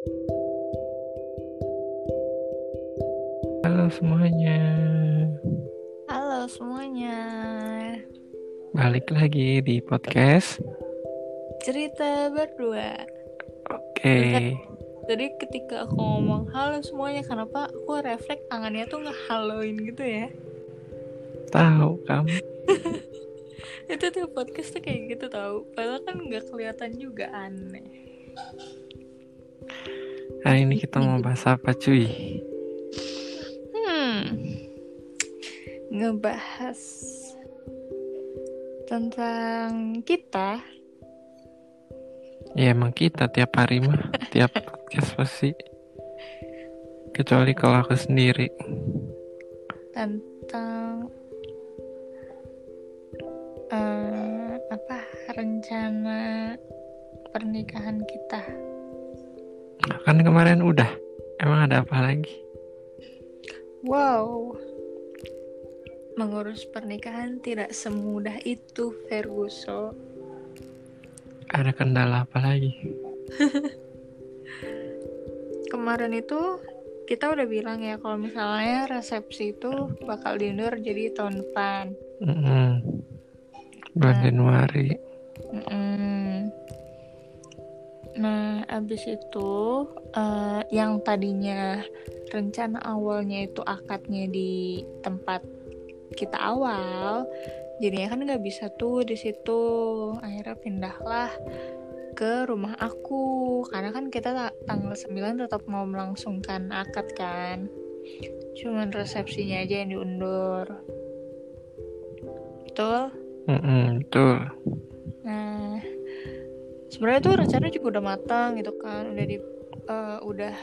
Halo semuanya, Halo semuanya, balik lagi di podcast. cerita berdua. Oke, Jadi ketika aku ngomong halo semuanya, kenapa aku refleks tangannya tuh ngehaloin gitu ya? tahu kamu. Itu tuh podcast tuh kayak gitu tau. Padahal kan nggak kelihatan juga aneh. Hari ini kita mau bahas apa cuy? Hmm, ngebahas tentang kita. Ya emang kita tiap hari mah, tiap podcast pasti. Kecuali kalau aku sendiri. tentang eh, apa rencana pernikahan kita. Kan kemarin udah. Emang ada apa lagi? Wow, mengurus pernikahan tidak semudah itu, Ferguson. Ada kendala apa lagi? Kemarin itu kita udah bilang ya kalau misalnya resepsi itu bakal diundur jadi tahun depan. Mm-mm. Bulan Nah. Januari. Mm-mm. Nah, abis itu eh, yang tadinya rencana awalnya itu akadnya di tempat kita awal, jadinya kan nggak bisa tuh di situ. Akhirnya pindahlah ke rumah aku karena kan kita ta- tanggal 9 tetap mau melangsungkan akad kan. Cuman resepsinya aja yang diundur. Betul? Mm-mm, betul. Sebenarnya tuh rencana juga udah matang gitu kan, udah di eh, udah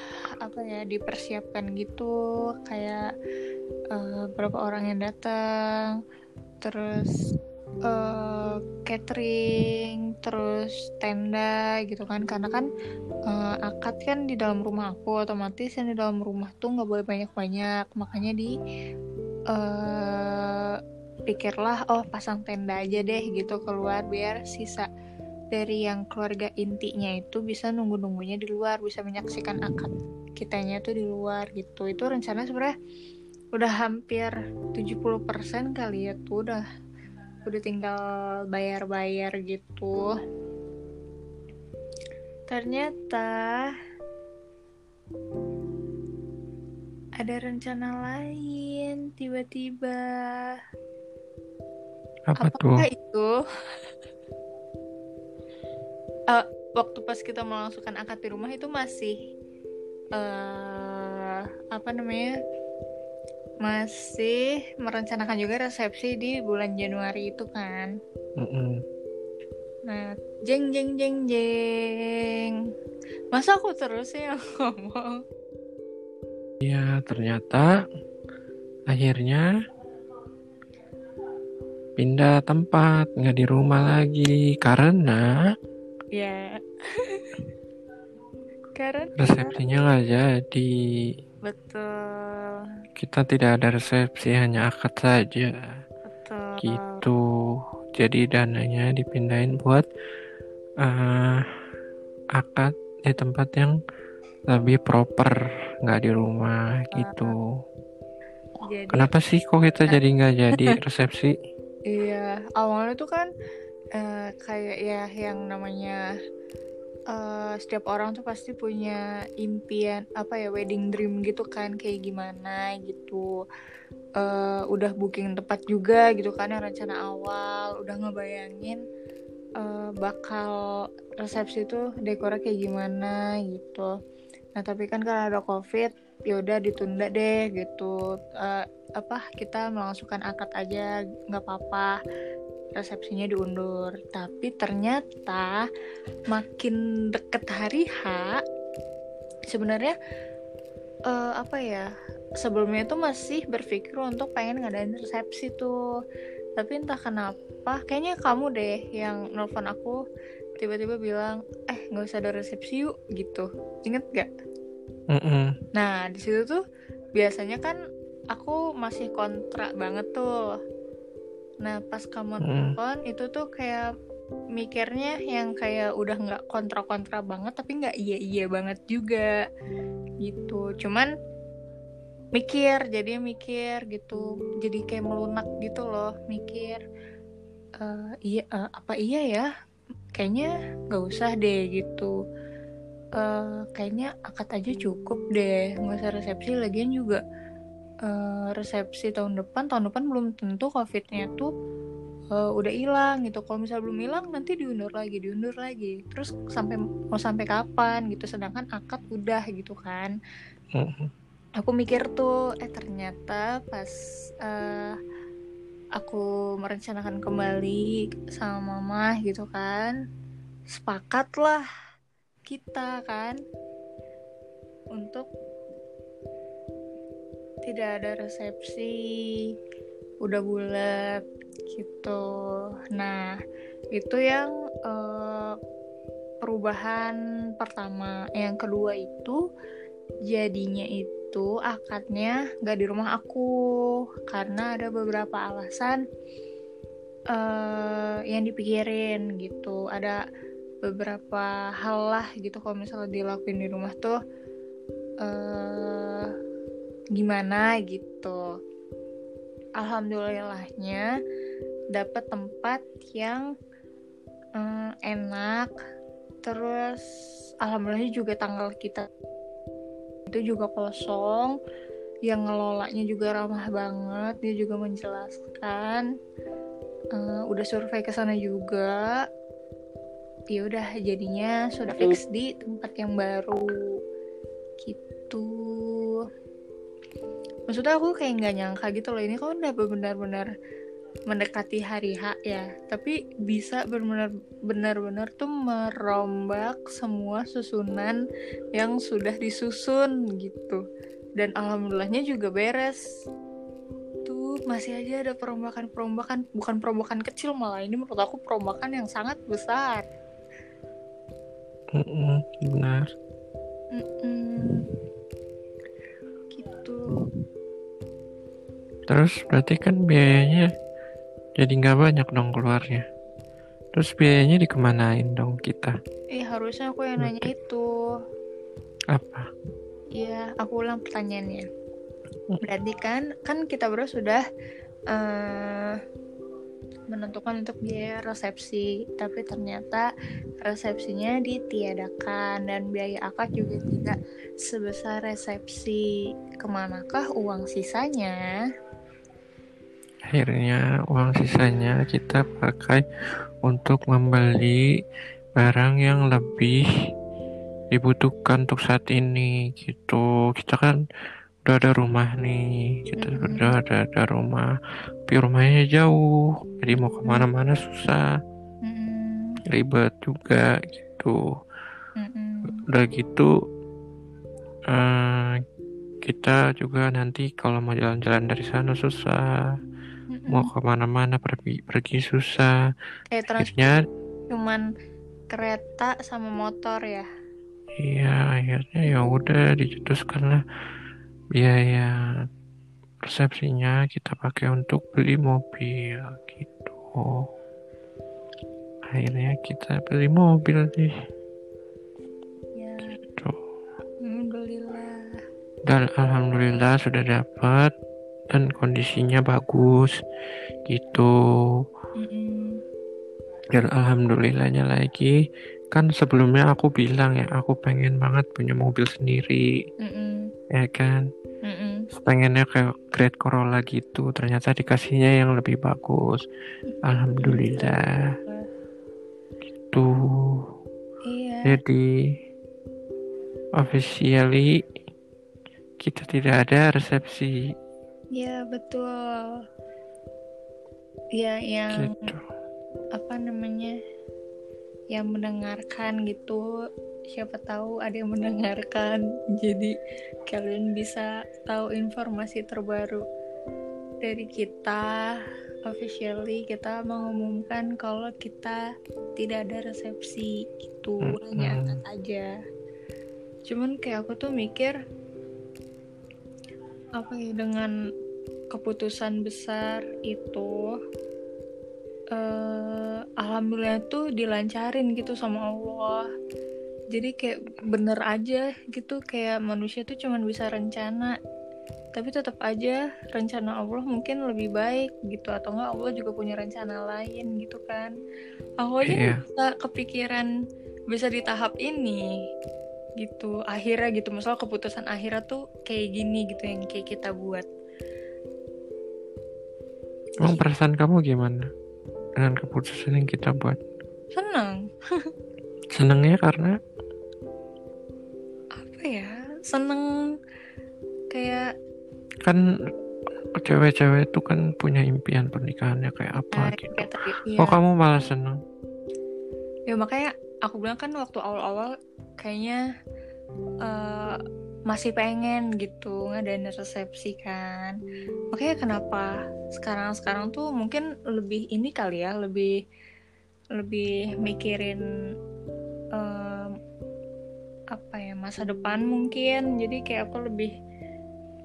apa ya dipersiapkan gitu, kayak eh, berapa orang yang datang, terus eh, catering, terus tenda gitu kan, karena kan eh, akad kan di dalam rumah aku, otomatis yang di dalam rumah tuh nggak boleh banyak-banyak, makanya di eh pikirlah oh pasang tenda aja deh gitu keluar biar sisa dari yang keluarga intinya itu bisa nunggu-nunggunya di luar bisa menyaksikan akad kitanya tuh di luar gitu. Itu rencana sebenarnya udah hampir 70% kali ya tuh udah udah tinggal bayar-bayar gitu. Ternyata ada rencana lain tiba-tiba. Apa tuh? Apakah itu Eh, waktu pas kita melangsungkan akad di rumah itu masih eh apa namanya masih merencanakan juga resepsi di bulan Januari itu kan. Mm-mm. nah jeng jeng jeng jeng. Masa aku terus yang ngomong? Ya ternyata akhirnya pindah tempat nggak di rumah lagi. Karena ya karena resepsinya nggak jadi. Betul. Kita tidak ada resepsi hanya akad saja. Betul. Gitu. Jadi dananya dipindahin buat eh, akad di tempat yang lebih proper nggak di rumah gitu. Jadi kenapa sih kok kita jadi nggak jadi resepsi? Iya, awalnya tuh kan eh, kayak ya yang namanya eh, setiap orang tuh pasti punya impian apa ya wedding dream gitu kan kayak gimana gitu. Eh, udah booking tempat juga gitu kan yang rencana awal, udah ngebayangin eh, bakal resepsi tuh dekornya kayak gimana gitu. Nah tapi kan karena ada covid, yaudah ditunda deh gitu. Eh, apa kita melangsungkan akad aja nggak apa-apa resepsinya diundur tapi ternyata makin deket hari H sebenarnya eh, apa ya sebelumnya itu masih berpikir untuk pengen ngadain resepsi tuh tapi entah kenapa kayaknya kamu deh yang nelfon aku tiba-tiba bilang eh nggak usah ada resepsi yuk gitu inget gak Mm-mm. Nah, di situ tuh biasanya kan aku masih kontra banget tuh. Nah, pas kamu Mm. telepon itu tuh kayak mikirnya yang kayak udah nggak kontra-kontra banget tapi nggak iya-iya banget juga gitu. Cuman mikir jadi mikir gitu. Jadi kayak melunak gitu loh mikir uh, iya uh, apa iya ya? Kayaknya nggak usah deh gitu. Uh, kayaknya akad aja cukup deh nggak usah resepsi lagian juga uh, resepsi tahun depan tahun depan belum tentu covidnya tuh uh, udah hilang gitu. Kalau misalnya belum hilang nanti diundur lagi diundur lagi. Terus sampai mau sampai kapan gitu sedangkan akad udah gitu kan. Mm-hmm. Aku mikir tuh eh ternyata pas uh, aku merencanakan kembali sama mama gitu kan sepakatlah kita kan untuk tidak ada resepsi udah bulat gitu. Nah itu yang uh, perubahan pertama. Yang kedua itu jadinya itu akadnya gak di rumah aku. Karena ada beberapa alasan uh, yang dipikirin gitu. Ada beberapa hal lah gitu. Kalau misalnya dilakuin di rumah tuh uh, gimana gitu. Alhamdulillahnya dapat tempat yang uh, enak. Terus alhamdulillah juga tanggal kita itu juga kosong. Yang ngelolanya juga ramah banget. Dia juga menjelaskan uh, udah survei ke sana juga. Ya udah jadinya sudah fix di tempat yang baru. Gitu maksudnya aku kayak nggak nyangka gitu loh ini kan udah benar-benar mendekati hari H ya. Tapi bisa benar-benar tuh merombak semua susunan yang sudah disusun gitu. Dan alhamdulillahnya juga beres. Tuh masih aja ada perombakan-perombakan bukan perombakan kecil malah ini menurut aku perombakan yang sangat besar. Mm -mm, benar. Mm -mm. Terus berarti kan biayanya jadi nggak banyak dong keluarnya. Terus biayanya dikemanain dong kita? Eh harusnya aku yang nanya itu. Apa? Iya, aku ulang pertanyaannya. Berarti kan, kan kita berdua sudah uh, menentukan untuk biaya resepsi, tapi ternyata resepsinya ditiadakan dan biaya akad juga tidak sebesar resepsi. Ke manakah uang sisanya? Akhirnya uang sisanya kita pakai untuk membeli barang yang lebih dibutuhkan untuk saat ini gitu kita kan udah ada rumah nih kita mm -hmm. udah ada, ada rumah tapi rumahnya jauh jadi mau ke mana-mana susah mm -hmm. ribet juga gitu mm -hmm. udah gitu uh, kita juga nanti kalau mau jalan-jalan dari sana susah mau ke mana-mana pergi pergi susah. Kayak akhirnya cuman kereta sama motor ya. Iya akhirnya ya udah dicetuskan lah biaya resepsinya kita pakai untuk beli mobil gitu. Akhirnya kita beli mobil deh ya. gitu. Alhamdulillah. Dan alhamdulillah sudah dapat dan kondisinya bagus gitu mm-hmm. dan alhamdulillahnya lagi kan sebelumnya aku bilang ya aku pengen banget punya mobil sendiri mm-hmm. ya kan mm-hmm. pengennya kayak Great Corolla gitu ternyata dikasihnya yang lebih bagus alhamdulillah gitu iya. jadi officially kita tidak ada resepsi Ya betul. Ya yang gitu. apa namanya? Yang mendengarkan gitu. Siapa tahu ada yang mendengarkan. Jadi kalian bisa tahu informasi terbaru dari kita. Officially kita mengumumkan kalau kita tidak ada resepsi gitu, hmm. hanya angkat aja. Cuman kayak aku tuh mikir apa ya dengan keputusan besar itu uh, alhamdulillah tuh dilancarin gitu sama Allah. Jadi kayak bener aja gitu kayak manusia tuh cuman bisa rencana. Tapi tetap aja rencana Allah mungkin lebih baik gitu atau enggak Allah juga punya rencana lain gitu kan. Aku aja Iya. bisa kepikiran bisa di tahap ini gitu akhirnya gitu misal keputusan akhirnya tuh kayak gini gitu yang kayak kita buat Emang perasaan kamu gimana dengan keputusan yang kita buat? senang Senangnya karena apa ya seneng kayak kan cewek-cewek itu kan punya impian pernikahannya kayak apa eh, gitu. tadi Kok ya. kamu malah seneng? ya makanya aku bilang kan waktu awal-awal kayaknya eh, masih pengen gitu ngadain resepsi kan. Makanya kenapa sekarang-sekarang tuh mungkin lebih ini kali ya lebih lebih mikirin em, apa ya masa depan mungkin. Jadi kayak aku lebih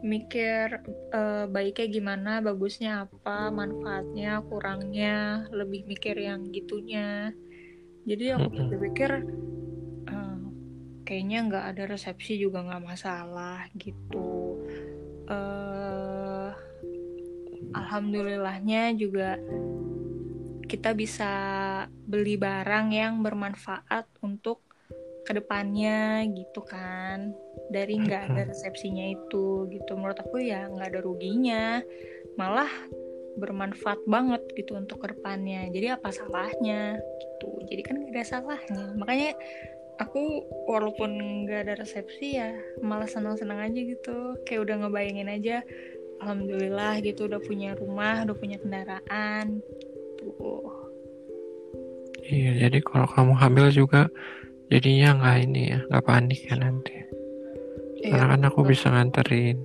mikir eh, baiknya gimana bagusnya apa manfaatnya kurangnya lebih mikir yang gitunya jadi aku Mm-mm. pikir eh, kayaknya nggak ada resepsi juga nggak masalah gitu. Eh alhamdulillahnya juga kita bisa beli barang yang bermanfaat untuk ke depannya gitu kan. Dari nggak ada resepsinya itu gitu. Menurut aku ya nggak ada ruginya. Malah bermanfaat banget gitu untuk ke depannya. Jadi apa salahnya gitu. Jadi kan nggak ada salahnya. Makanya aku walaupun nggak ada resepsi ya malah senang-senang aja gitu. Kayak udah ngebayangin aja alhamdulillah gitu udah punya rumah udah punya kendaraan. Gitu. Iya, jadi kalau kamu hamil juga jadinya nggak ini ya, nggak panik ya nanti. Karena kan aku bisa nganterin.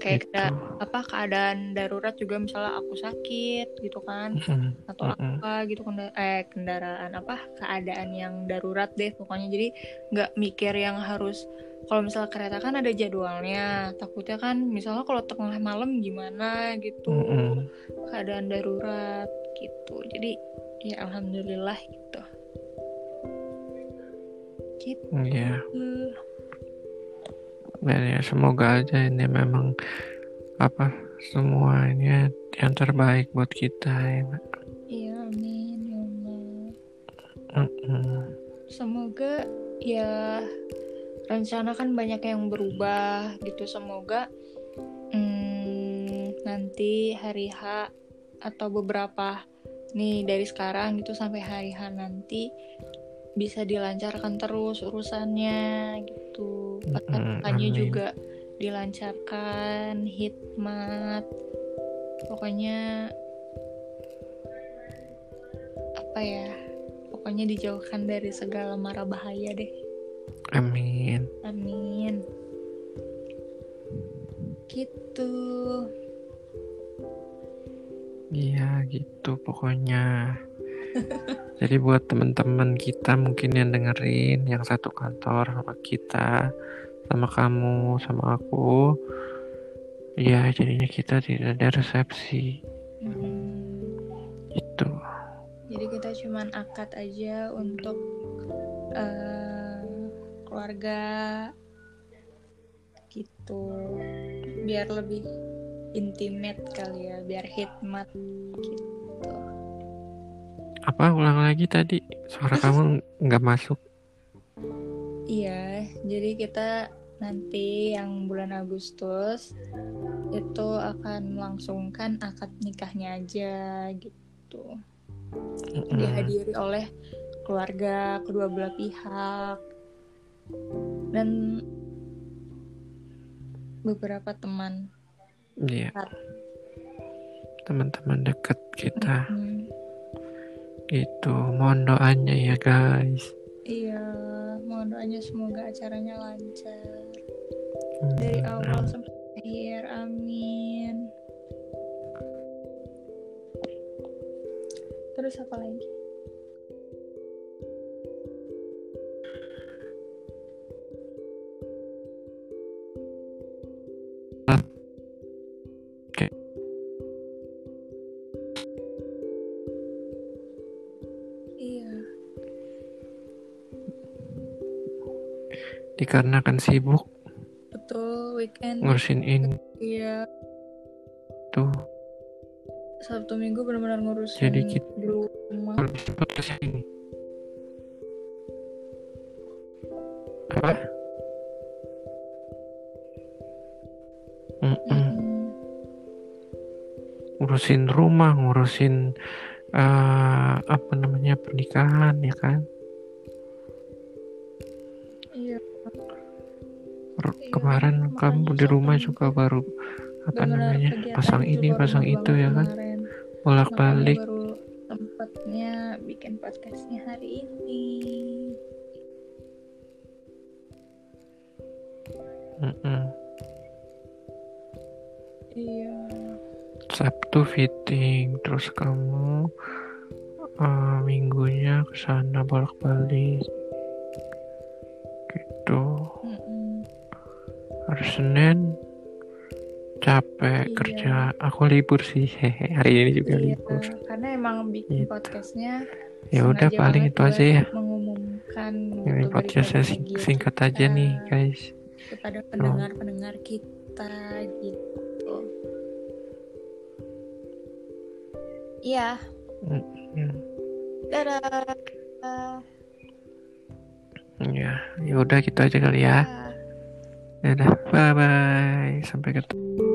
Kayak Gitu. ada apa keadaan darurat juga misalnya aku sakit gitu kan Mm-mm, atau mm-mm. apa gitu kenda- eh kendaraan apa keadaan yang darurat deh pokoknya jadi nggak mikir yang harus kalau misalnya kereta kan ada jadwalnya takutnya kan misalnya kalau tengah malam gimana gitu Mm-mm. keadaan darurat gitu jadi ya alhamdulillah gitu gitu Iya, dan ya semoga aja ini memang apa semuanya yang terbaik buat kita ya. Iya amin ya Allah. Semoga ya rencana kan banyak yang berubah gitu. Semoga hmm, nanti hari H atau beberapa nih dari sekarang gitu sampai hari H nanti bisa dilancarkan terus urusannya gitu petanya amin. juga dilancarkan hikmat pokoknya apa ya pokoknya dijauhkan dari segala mara bahaya deh Amin. amin gitu Iya gitu pokoknya. Jadi buat teman-teman kita mungkin yang dengerin yang satu kantor sama kita, sama kamu, sama aku, ya jadinya kita tidak ada resepsi. Hmm, itu. jadi kita cuman akad aja untuk eh, keluarga gitu. Biar lebih intimate kali ya biar hikmat gitu Apa ulang lagi tadi? Suara kamu nggak masuk. Iya, jadi kita nanti yang bulan Agustus itu akan melangsungkan akad nikahnya aja gitu. Dihadiri oleh keluarga kedua belah pihak dan beberapa teman. Iya. Teman-teman dekat kita Hmm, itu mohon doanya ya guys. iya, mohon doanya semoga acaranya lancar dari Hmm, awal sampai akhir. Amin. Terus apa lagi? Dikarenakan sibuk betul weekend. ngurusin ini. Iya. Tuh. Sabtu minggu benar-benar ngurusin Jadi kita- di rumah. Podcast ini. Apa? Mm-mm. Mm-mm. ngurusin rumah ngurusin eh, apa namanya pernikahan ya kan kemarin kamu di rumah juga baru apa namanya pasang ini pasang itu ya kan? bolak balik tempatnya bikin podcastnya hari ini. Iya. Sabtu fitting terus kamu eh, minggunya ke sana bolak balik gitu. Hari Senin capek Iya. kerja aku libur sih hehe hari ini juga Iya, libur karena emang bikin Gitu. podcastnya ya udah paling itu aja ya mengumumkan ini gitu podcastnya sing- lagi singkat aja nih guys kepada pendengar-pendengar kita gitu. Iya, Hmm, dadah. ya ya udah gitu aja kali ya Ah. Dadah. Bye bye sampai ketemu